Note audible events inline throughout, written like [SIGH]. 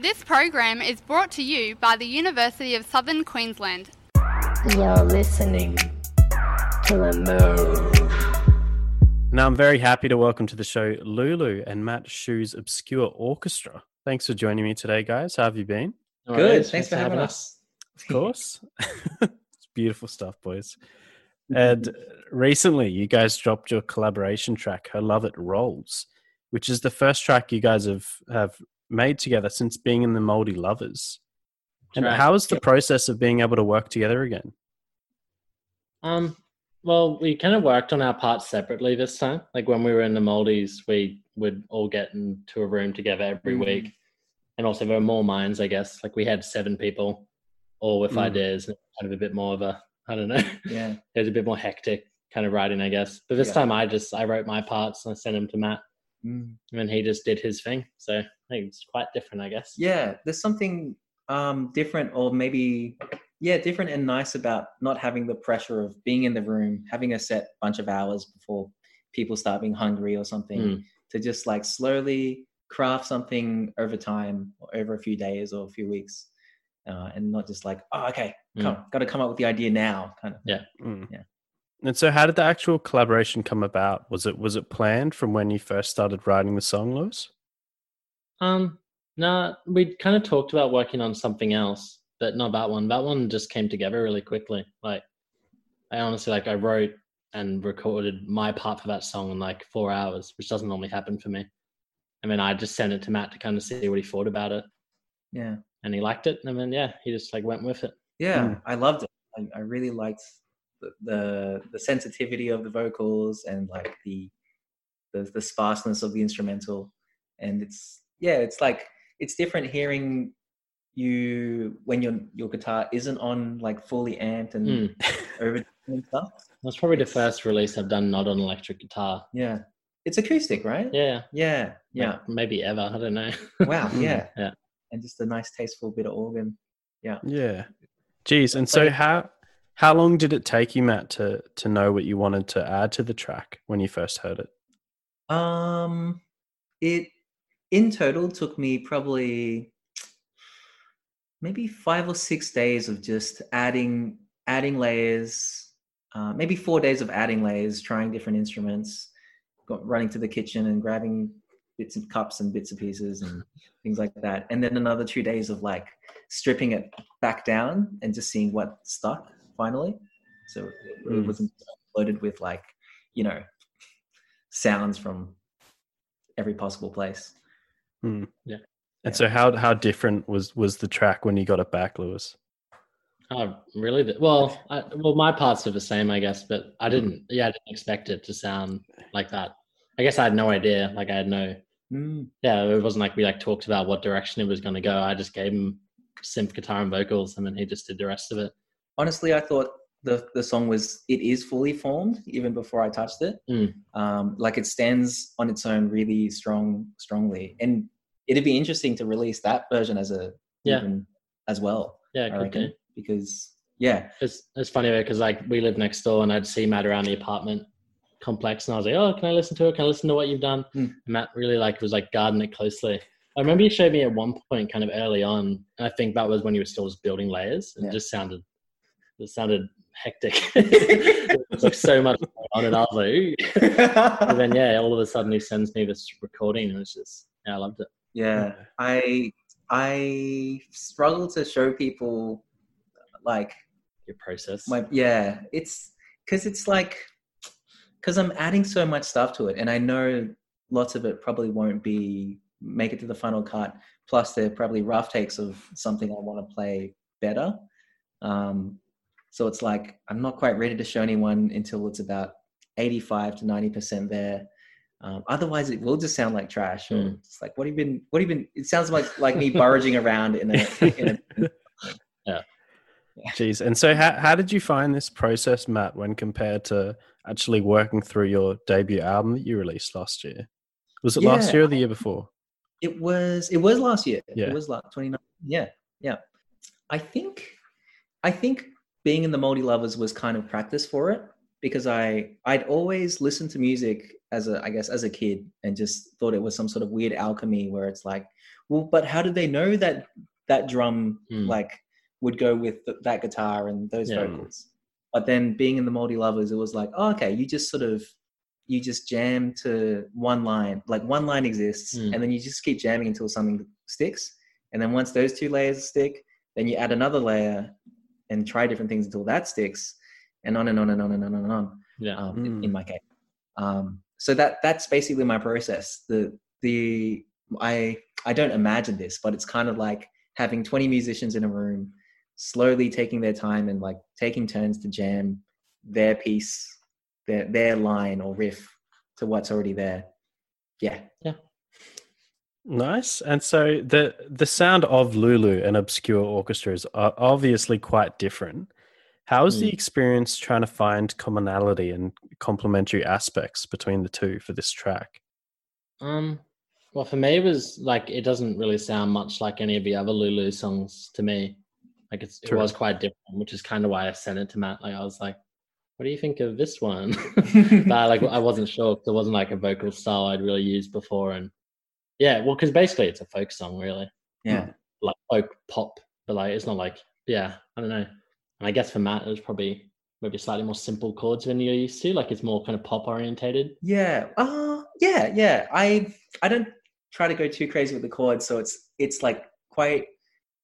This program is brought to you by the University of Southern Queensland. You're listening to the move. Now, I'm very happy to welcome to the show loulou and Matt Hsu's Obscure Orchestra. Thanks for joining me today, guys. How have you been? No Good. worries. Thanks for having us. Of course. [LAUGHS] it's beautiful stuff, boys. And recently, you guys dropped your collaboration track, Her Love It Rolls, which is the first track you guys have, have made together since being in the Moldy Lovers. And right. how is the process of being able to work together again? Um, well, we kind of worked on our parts separately this time. Like when we were in the Moldies, we would all get into a room together every Mhm. week. And also there were more minds, I guess. Like we had seven people, all with Mm. ideas, and kind of a bit more of a, I don't know, [LAUGHS] Yeah. it was a bit more hectic kind of writing, I guess. But this Yeah. time I just, I wrote my parts and I sent them to Matt Mm. and he just did his thing. So I think it's quite different, I guess. Yeah. There's something um, different, or maybe, yeah, different and nice about not having the pressure of being in the room, having a set bunch of hours before people start being hungry or something, Mm. to just like slowly craft something over time, or over a few days or a few weeks. Uh, and not just like, oh, okay, come, got to come up with the idea now, kind of. Mm. Yeah. And so, how did the actual collaboration come about? Was it was it planned from when you first started writing the song, Louis? Um, no, we kind of talked about working on something else, but not that one. That one just came together really quickly. Like, I honestly like I wrote and recorded my part for that song in like four hours, which doesn't normally happen for me. And then I just sent it to Matt to kind of see what he thought about it, Yeah. and he liked it. And then yeah, he just like went with it. Yeah, Mm. I loved it. I, I really liked the, the the sensitivity of the vocals and like the the the sparseness of the instrumental. And it's yeah, it's like it's different hearing you when your your guitar isn't on like fully amped and [LAUGHS] Mm. over and stuff. That's probably the first release I've done not on electric guitar. Yeah, it's acoustic, right? Yeah, yeah, yeah. like, maybe ever. I don't know. Wow, [LAUGHS] yeah, Yeah. And just a nice, tasteful bit of organ. Yeah. Yeah. Geez. And so, how how long did it take you, Matt, to to know what you wanted to add to the track when you first heard it? Um, it in total took me probably maybe five or six days of just adding adding layers. Uh, maybe four days of adding layers, trying different instruments, got, running to the kitchen and grabbing bits and cups and bits and pieces and [LAUGHS] things like that. And then another two days of like stripping it back down and just seeing what stuck finally. So it, it Mm. wasn't loaded with like, you know, sounds from every possible place. Hmm. Yeah. And so, how how different was was the track when you got it back, Louis? Oh, really? Well, I, well, my parts are the same, I guess, but I didn't. Yeah, I didn't expect it to sound like that. I guess I had no idea. Like I had no. Mm. Yeah, it wasn't like we like talked about what direction it was going to go. I just gave him synth guitar and vocals, and then he just did the rest of it. Honestly, I thought the the song was it is fully formed even before I touched it. Mm. Um, like it stands on its own really strong, strongly, and it'd be interesting to release that version as a Yeah. as well. Yeah, I reckon do. because yeah, It's it's funny because like we live next door, and I'd see Matt around the apartment complex, and I was like, "Oh, can I listen to it? Can I listen to what you've done?" Mm. And Matt really like was like guarding it closely. I remember you showed me at one point, kind of early on, and I think that was when you were still just building layers, and Yeah. it just sounded it sounded hectic. [LAUGHS] like so much on, and I was like, "Ooh." and then yeah, all of a sudden he sends me this recording, and it's just yeah, I loved it. yeah. I I struggle to show people like Your process. my yeah it's because it's like because i'm adding so much stuff to it and i know lots of it probably won't be make it to the final cut plus they're probably rough takes of something i want to play better um so it's like i'm not quite ready to show anyone until it's about 85 to 90 percent there um, otherwise it will just sound like trash or Mm. it's like what have you been what have you been it sounds like like me burraging around in a, in a [LAUGHS] Jeez. And so, how how did you find this process, Matt, when compared to actually working through your debut album that you released last year? Was it last year or the year before? It was it was last year. Yeah. It was like 29. Yeah. Yeah. I think I think being in the Moldy Lovers was kind of practice for it because I I'd always listened to music as a I guess as a kid and just thought it was some sort of weird alchemy where it's like well, but how did they know that that drum Mm. like would go with th- that guitar and those Yeah. vocals? But then being in the Moldy Lovers, it was like, oh, okay, you just sort of you just jam to one line, like one line exists, Mm. and then you just keep jamming until something sticks. And then once those two layers stick, then you add another layer and try different things until that sticks, and on and on and on and on and on Yeah. um, Mm. in my case. Um, so that that's basically my process. The the I I don't imagine this, but it's kind of like having 20 musicians in a room, slowly taking their time and like taking turns to jam their piece, their their line or riff to what's already there. Yeah yeah. Nice. And so the the sound of loulou and obscure orchestras are obviously quite different. How is the Mm. experience trying to find commonality and complementary aspects between the two for this track? Um, well, for me, it was like it doesn't really sound much like any of the other loulou songs to me. Like it's, it True. was quite different, which is kind of why I sent it to Matt. Like I was like, "What do you think of this one?" [LAUGHS] [LAUGHS] but I, like I wasn't sure 'cause it wasn't like a vocal style I'd really used before, and yeah, well, because basically it's a folk song, really, yeah. like folk pop, but like it's not like yeah, I don't know. And I guess for Matt, it was probably maybe slightly more simple chords than you're used to. Like it's more kind of pop orientated. Yeah. Uh yeah, yeah. I I don't try to go too crazy with the chords, so it's it's like quite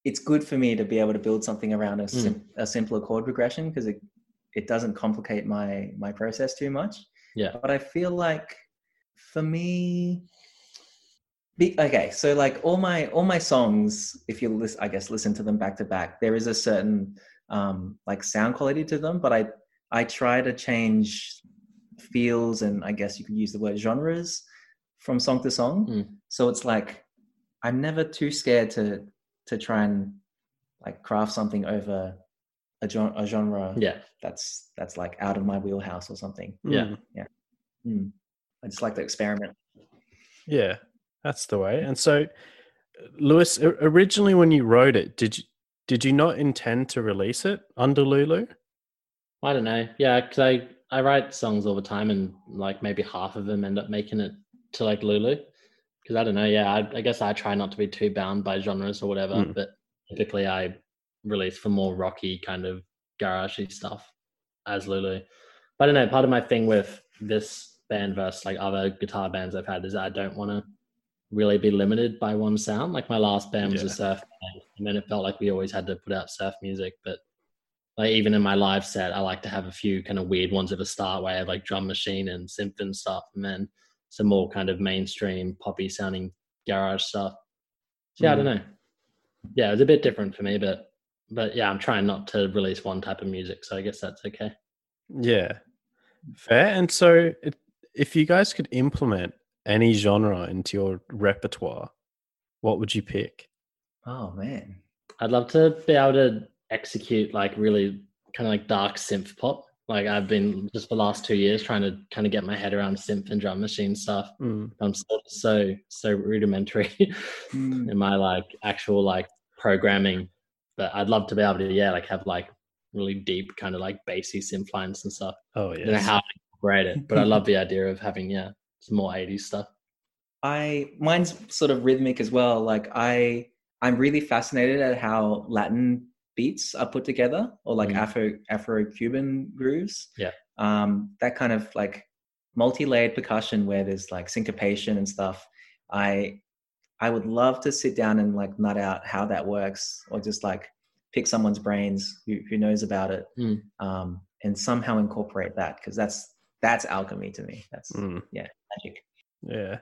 it's good for me to be able to build something around a, sim- a simpler chord progression because it it doesn't complicate my my process too much. Yeah. But I feel like for me be, okay, so like all my all my songs, if you listen, I guess listen to them back to back, there is a certain um, like sound quality to them, but I I try to change feels and I guess you could use the word genres from song to song. Mm. So it's like I'm never too scared to to try and like craft something over a, gen- a genre Yeah, that's that's like out of my wheelhouse or something. Yeah. yeah Mm. I just like to experiment. Yeah, that's the way. And so, Louis, originally when you wrote it, did you did you not intend to release it under loulou? I don't know. Yeah, because I I write songs all the time, and like maybe half of them end up making it to like loulou. Because I don't know. Yeah, I, I guess I try not to be too bound by genres or whatever. Mm. But typically, I release for more rocky kind of garagey stuff as loulou. But I don't know. Part of my thing with this band versus like other guitar bands I've had is I don't want to really be limited by one sound. Like my last band was Yeah. a surf band, and then it felt like we always had to put out surf music, but like even in my live set, I like to have a few kind of weird ones at the start where I have like drum machine and synth and stuff, and then some more kind of mainstream poppy sounding garage stuff. So yeah, I hmm. don't know. Yeah, it was a bit different for me, but but yeah, I'm trying not to release one type of music, so I guess that's okay. Yeah, fair. And so, it, if you guys could implement any genre into your repertoire, what would you pick? Oh man. I'd love to be able to execute like really kind of like dark synth pop. Like I've been just the last two years trying to kind of get my head around synth and drum machine stuff. Mm. I'm so so so rudimentary [LAUGHS] Mm. in my like actual like programming, but I'd love to be able to yeah like have like really deep kind of like bassy synth lines and stuff. Oh I don't know how to incorporate it, but I love the [LAUGHS] idea of having yeah some more 80s stuff. I mine's sort of rhythmic as well. Like I I'm really fascinated at how Latin beats are put together or like Mm. Afro Afro Cuban grooves. Yeah. Um that kind of like multi-layered percussion where there's like syncopation and stuff. I I would love to sit down and like nut out how that works or just like pick someone's brains who, who knows about it Mm. um, and somehow incorporate that because that's that's alchemy to me. That's Mm. Magic. Yeah.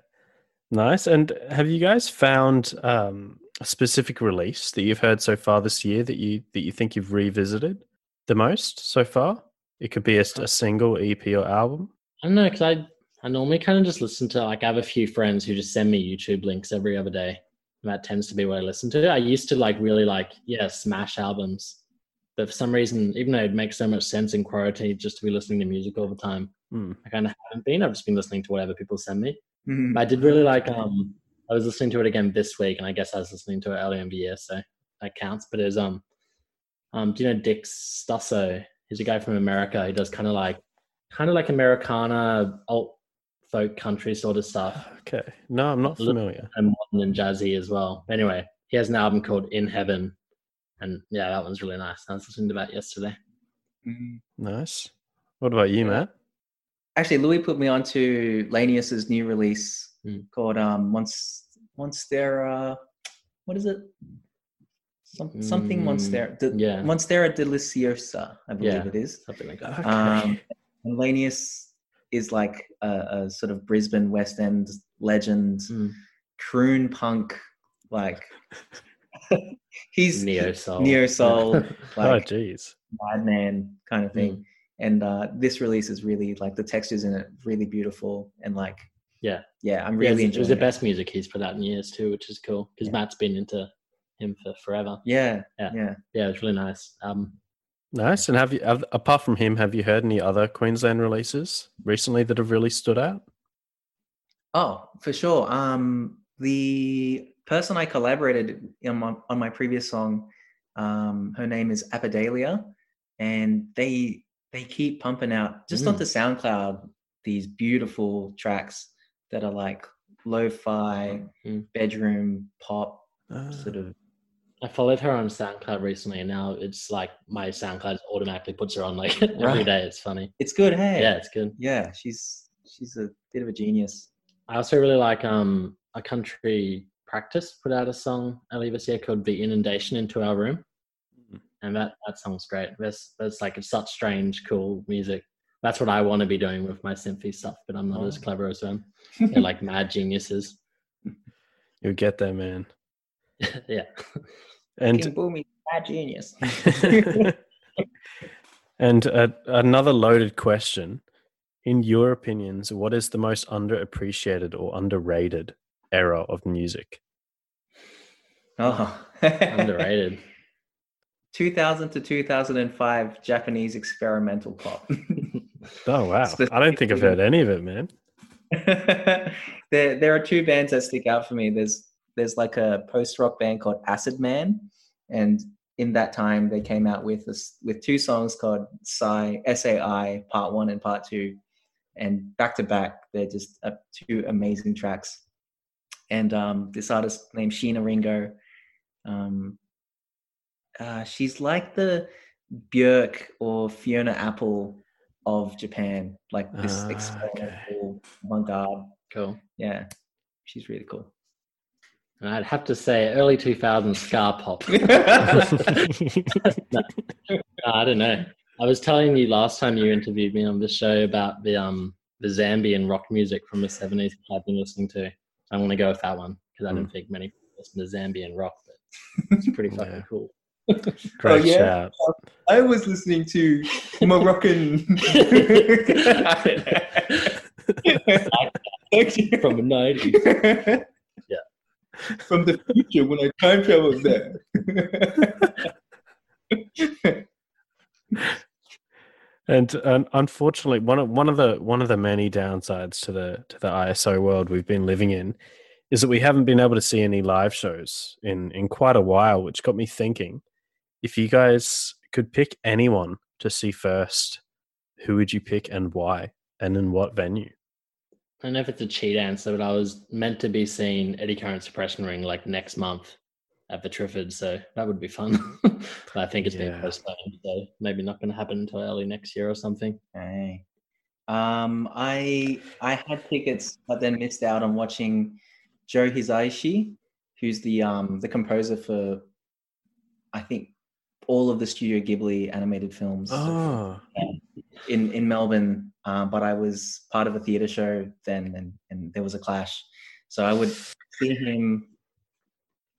Nice. And have you guys found um, a specific release that you've heard so far this year that you that you think you've revisited the most so far? It could be a single EP or album. I don't know because I I normally kind of just listen to like I have a few friends who just send me YouTube links every other day. And that tends to be what I listen to. I used to like really like yeah smash albums, but for some reason, even though it makes so much sense in quarantine just to be listening to music all the time, Hmm. I kind of haven't been. I've just been listening to whatever people send me. Mhm. But I did really like. Um, I was listening to it again this week, and I guess I was listening to it earlier in the year, so that counts. But it was um, um, do you know Dick Stusso? He's a guy from America. He does kind of like, kind of like Americana alt folk country sort of stuff Okay. No, I'm not familiar. and modern and jazzy as well. Anyway, he has an album called In Heaven, and yeah, that one's really nice. I was listening to that yesterday. Mm. Nice. What about you, Matt? Actually, Louis put me onto Lanius's new release Mm. called um Monst Monstera. What is it? Some, something Mm, Monstera. De, yeah. Monstera Deliciosa, I believe Yeah. it is. Something like that. Okay. Um, and Lanius is like a, a sort of Brisbane West End legend, Mm. croon punk, like [LAUGHS] he's Neo soul. neo soul, [LAUGHS] oh, like geez. madman kind of thing. And uh, this release is really like the textures in it really beautiful and like Yeah. yeah, I'm really it's- it was the best music he's put out in years too, which is cool because Yeah. Matt's been into him for forever. Yeah, Yeah. yeah. Yeah, it's really nice. Um, Nice. And have you, have, apart from him, have you heard any other Queensland releases recently that have really stood out? Oh, for sure. Um, the person I collaborated on my, on my previous song, um, her name is Apidalia, and they they keep pumping out just Mm. onto SoundCloud these beautiful tracks that are like lo-fi, Mm. bedroom pop, Uh, sort of. I followed her on SoundCloud recently, and now it's like my SoundCloud automatically puts her on like [LAUGHS] every Right. day. It's funny. It's good, hey. Yeah, it's good. yeah. She's she's a bit of a genius. I also really like um a country practice put out a song earlier this year called "The Inundation into Our Room,". And that that song's great. There's there's like it's such strange, cool music. That's what I want to be doing with my synthy stuff, but I'm not as Oh. clever as them. [LAUGHS] They're like mad geniuses. You'll get there, man. [LAUGHS] yeah. And King Boomy, bad genius. [LAUGHS] and uh, another loaded question. In your opinions, what is the most underappreciated or underrated era of music? oh, Underrated. 2000 to 2005 Japanese experimental pop. [LAUGHS] Oh wow! I don't think I've heard any of it, man. [LAUGHS] there, there are two bands that stick out for me. There's there's like a post rock band called Acid Man, and in that time they came out with this with two songs called Sai Sai Part One and Part Two, and back to back they're just uh, two amazing tracks. And um, this artist named Sheena Ringo, um, uh, she's like the Björk or Fiona Apple of Japan, like this Ah, experimental avant-garde. Cool. Yeah, she's really cool. And I'd have to say early 2000s ska pop. [LAUGHS] No, I don't know. I was telling you last time you interviewed me on the show about the um the Zambian rock music from the seventies that I've been listening to. I'm gonna go with that one because I don't think many people listen to Zambian rock, but it's pretty [LAUGHS] fucking Yeah. cool. [LAUGHS] Great yeah? shout. I was listening to Moroccan. [LAUGHS] [LAUGHS] From the nineties. From the future when I time traveled there. And um, unfortunately, one of one of the one of the many downsides to the to the ISO world we've been living in is that we haven't been able to see any live shows in in quite a while, which got me thinking: if you guys could pick anyone to see first, who would you pick and why, and in what venue? I don't know if it's a cheat answer, but I was meant to be seeing Eddie Current Suppression Ring like next month at the Triffid, so that would be fun. [LAUGHS] but I think it's Yeah. been postponed, so maybe not going to happen until early next year or something. Hey. Um, I I had tickets, but then missed out on watching Joe Hisaishi, who's the um the composer for I think all of the Studio Ghibli animated films Oh, in in Melbourne. Um, but I was part of a theater show then, and and there was a clash, so I would see him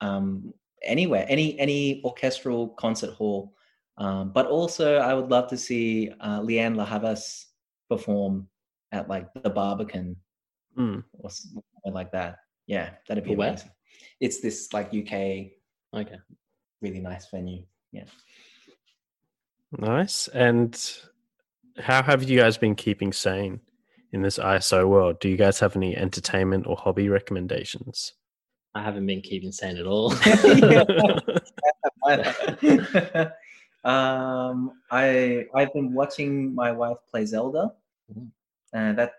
um anywhere, any any orchestral concert hall. Um, but also, I would love to see uh, Lianne La Havas perform at like the Barbican Hmm. or something like that. Yeah, that'd be Where? amazing. It's this like UK Okay. really nice venue. Yeah. nice. And how have you guys been keeping sane in this ISO world? Do you guys have any entertainment or hobby recommendations? I haven't been keeping sane at all. [LAUGHS] [LAUGHS] um, I I've been watching my wife play Zelda, Mhm. and that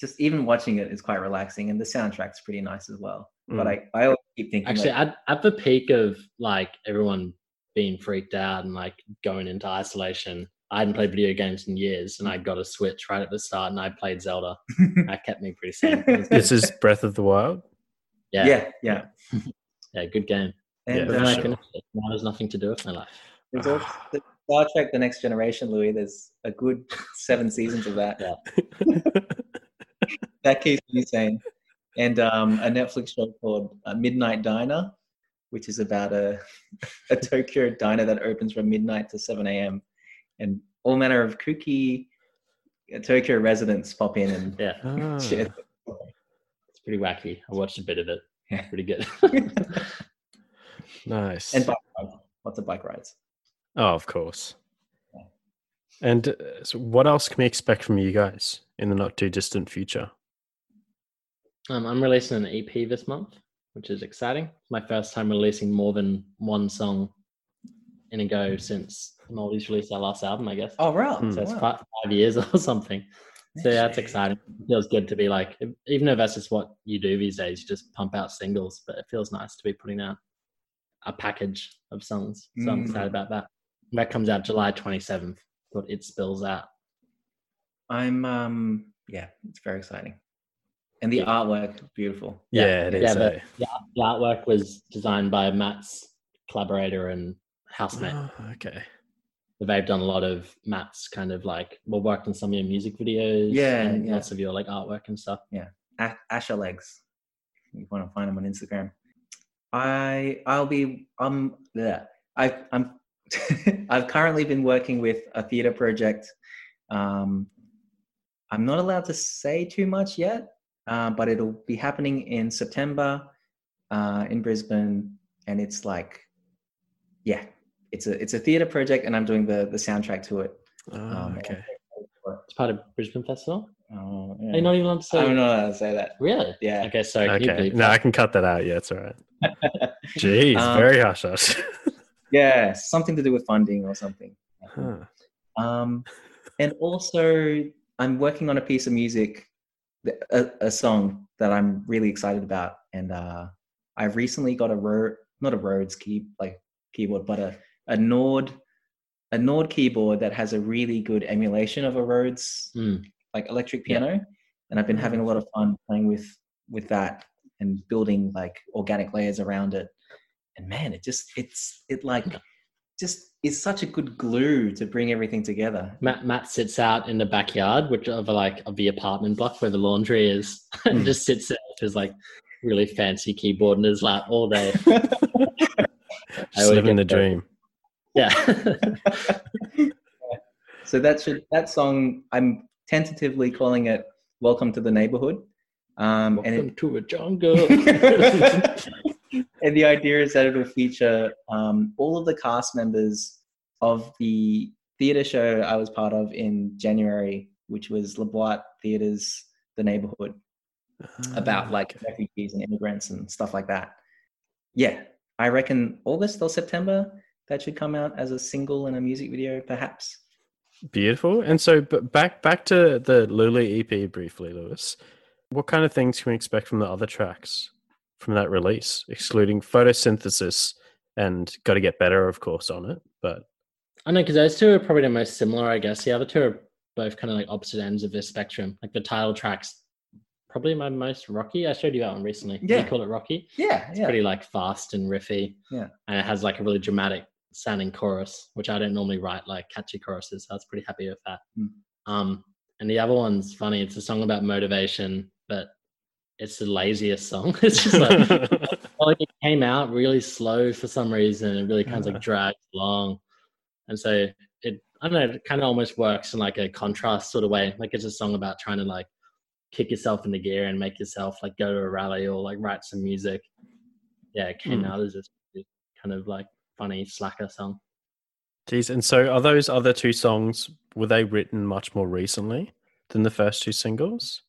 just even watching it is quite relaxing, and the soundtrack's pretty nice as well. But Mm. I, I always keep thinking, Actually, like, at, at the peak of like everyone being freaked out and like going into isolation, I hadn't played video games in years, and I got a Switch right at the start, and I played Zelda. [LAUGHS] That kept me pretty sane. This is Breath of the Wild. yeah, yeah, yeah. [LAUGHS] yeah, good game. And Yeah, then for I uh, sure. finished it. Now there's nothing to do with my life. there's also the Star Trek: The Next Generation, Louis. There's a good seven seasons of that. Yeah. [LAUGHS] that keeps me sane. And um, a Netflix show called uh, Midnight Diner, which is about a, [LAUGHS] a Tokyo diner that opens from midnight to 7 a.m. And all manner of kooky uh, Tokyo residents pop in and Yeah, Ah, share. it's pretty wacky. I watched a bit of it. Yeah. Pretty good. [LAUGHS] nice. and bike rides. Lots of bike rides. oh, of course. And uh, so what else can we expect from you guys in the not too distant future? um, I'm releasing an EP this month, which is exciting. It's my first time releasing more than one song in a go since Moldy's released our last album, I guess. Oh, right. Hmm. so it's Wow. five, five years [LAUGHS] or something. So yeah, it's exciting. It feels good to be like, even if that's just what you do these days, you just pump out singles. But it feels nice to be putting out a package of songs. So I'm Mm. excited about that. That comes out July 27th. But it spills out. I'm, um, yeah, it's very exciting. And the artwork, beautiful. Yeah, Yeah, it is. yeah, but- eh? The, the artwork was designed by Matt's collaborator and housemate. Oh, okay. They've done a lot of Matt's kind of like, well, worked on some of your music videos. Yeah, and yeah. lots of your like artwork and stuff. A- Asher Legs. If you want to find him on Instagram. I I'll be um yeah. I I'm [LAUGHS] I've currently been working with a theater project. Um, I'm not allowed to say too much yet, uh, but it'll be happening in September uh, in Brisbane, and it's like, yeah, it's a it's a theater project, and I'm doing the the soundtrack to it. Oh, Um, okay. It's part of Brisbane Festival. Oh, Are you not even allowed to say? I'm not even allowed to say that. Really? Yeah. Okay, sorry. Can you Okay. bleep No, I can cut that out. Yeah, it's all right. [LAUGHS] Jeez, Um, very hush hush. [LAUGHS] Yeah, something to do with funding or something. Huh. Um, and also, I'm working on a piece of music, a, a song that I'm really excited about. And uh, I recently got a Rode, not a Rhodes key like keyboard, but a a Nord, a Nord keyboard that has a really good emulation of a Rhodes Hmm. like electric Yeah. piano. And I've been having a lot of fun playing with with that and building like organic layers around it. And man, it just it's it like just is such a good glue to bring everything together. Matt Matt sits out in the backyard, which of like of the apartment block where the laundry is, and [LAUGHS] Hmm. just sits there with his like really fancy keyboard in his lap all day. [LAUGHS] Just always living the get that. dream. [LAUGHS] Yeah. so that should that song I'm tentatively calling it "Welcome to the Neighborhood," um, and Welcome it, to a jungle. And the idea is that it'll feature um, all of the cast members of the theater show I was part of in January, which was La Boite Theatre's The Neighborhood, about Ah, like refugees and immigrants and stuff like that. Yeah, I reckon August or September that should come out as a single and a music video, perhaps. Beautiful. And so, but back back to the loulou EP briefly, Louis. What kind of things can we expect from the other tracks from that release, excluding photosynthesis and "Got to Get Better," of course, on it. But I know because those two are probably the most similar, I guess. The other two are both kind of like opposite ends of this spectrum. Like the title tracks, probably my most rocky. I showed you that one recently. Yeah. you call it rocky. Yeah, It's pretty like fast and riffy. Yeah. and it has like a really dramatic sounding chorus, which I don't normally write like catchy choruses. So I was pretty happy with that. Mm. Um, and the other one's funny. It's a song about motivation, but it's the laziest song. [LAUGHS] it's just like [LAUGHS] like it came out really slow for some reason. It really kind of like dragged along, and so it I don't know. It kind of almost works in like a contrast sort of way. Like it's a song about trying to like kick yourself into gear and make yourself like go to a rally or like write some music. Yeah, it came Hmm. out as this kind of like funny slacker song. Geez, and so are those other two songs? Were they written much more recently than the first two singles?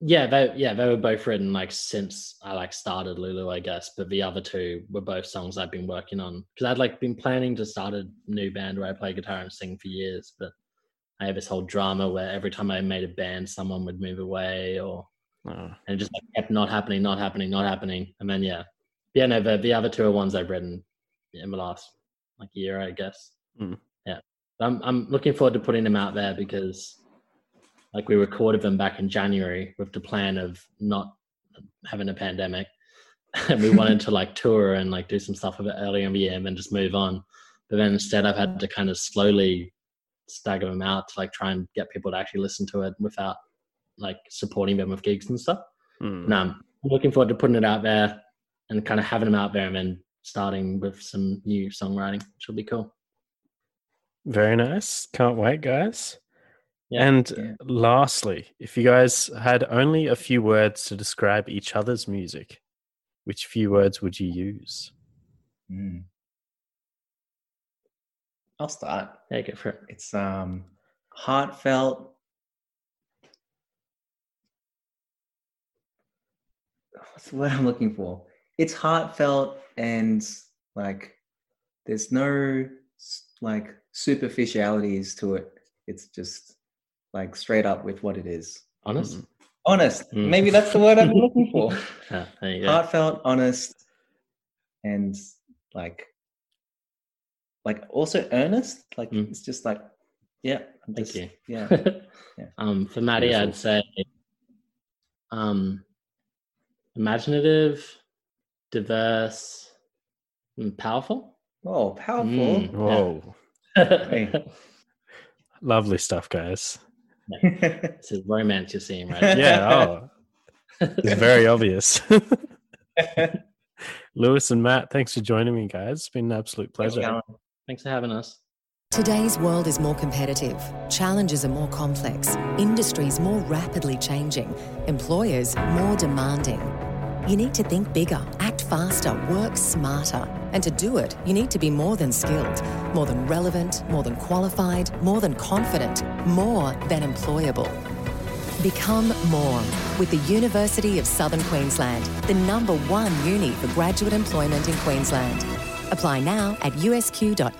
Yeah, they yeah they were both written like since I like started loulou, I guess. But the other two were both songs I've been working on because I'd like been planning to start a new band where I play guitar and sing for years, but I had this whole drama where every time I made a band, someone would move away, or Oh, and it just like, kept not happening, not happening, not happening. And then yeah, yeah, no, the the other two are ones I've written in the last like year, I guess. Mm. Yeah, But I'm I'm looking forward to putting them out there because like we recorded them back in January with the plan of not having a pandemic, [LAUGHS] and we wanted to like tour and like do some stuff a bit earlier in the year and then just move on. But then instead, I've had to kind of slowly stagger them out to like try and get people to actually listen to it without like supporting them with gigs and stuff. Hmm. No, um, I'm looking forward to putting it out there and kind of having them out there and then starting with some new songwriting, which will be cool. Very nice. Can't wait, guys. Yeah. and Yeah. lastly, if you guys had only a few words to describe each other's music, which few words would you use? Mm. I'll start. Yeah, go for it. It's um heartfelt. What's the word I'm looking for? It's heartfelt and like there's no like superficialities to it. It's just like straight up with what it is. Honest? Honest. Mm. Maybe that's the word I'm looking for. [LAUGHS] Yeah, there you go. Heartfelt, honest, and like like also earnest. Like Mm. it's just like yeah. I'm Thank just- you. Yeah. [LAUGHS] Yeah. um, for Maddie, Beautiful. I'd say um, imaginative, diverse, and powerful. Oh, powerful. Mm. Whoa, [LAUGHS] Hey. lovely stuff, guys. [LAUGHS] This a romance you're seeing, right? Yeah, oh, [LAUGHS] it's very obvious. [LAUGHS] Louis and Matt, thanks for joining me, guys. It's been an absolute pleasure. Alan. Thanks for having us. Today's world is more competitive, challenges are more complex, industries more rapidly changing, employers more demanding. You need to think bigger, act faster, work smarter. And to do it, you need to be more than skilled, more than relevant, more than qualified, more than confident, more than employable. Become more with the University of Southern Queensland, the number one uni for graduate employment in Queensland. Apply now at usq.edu.au.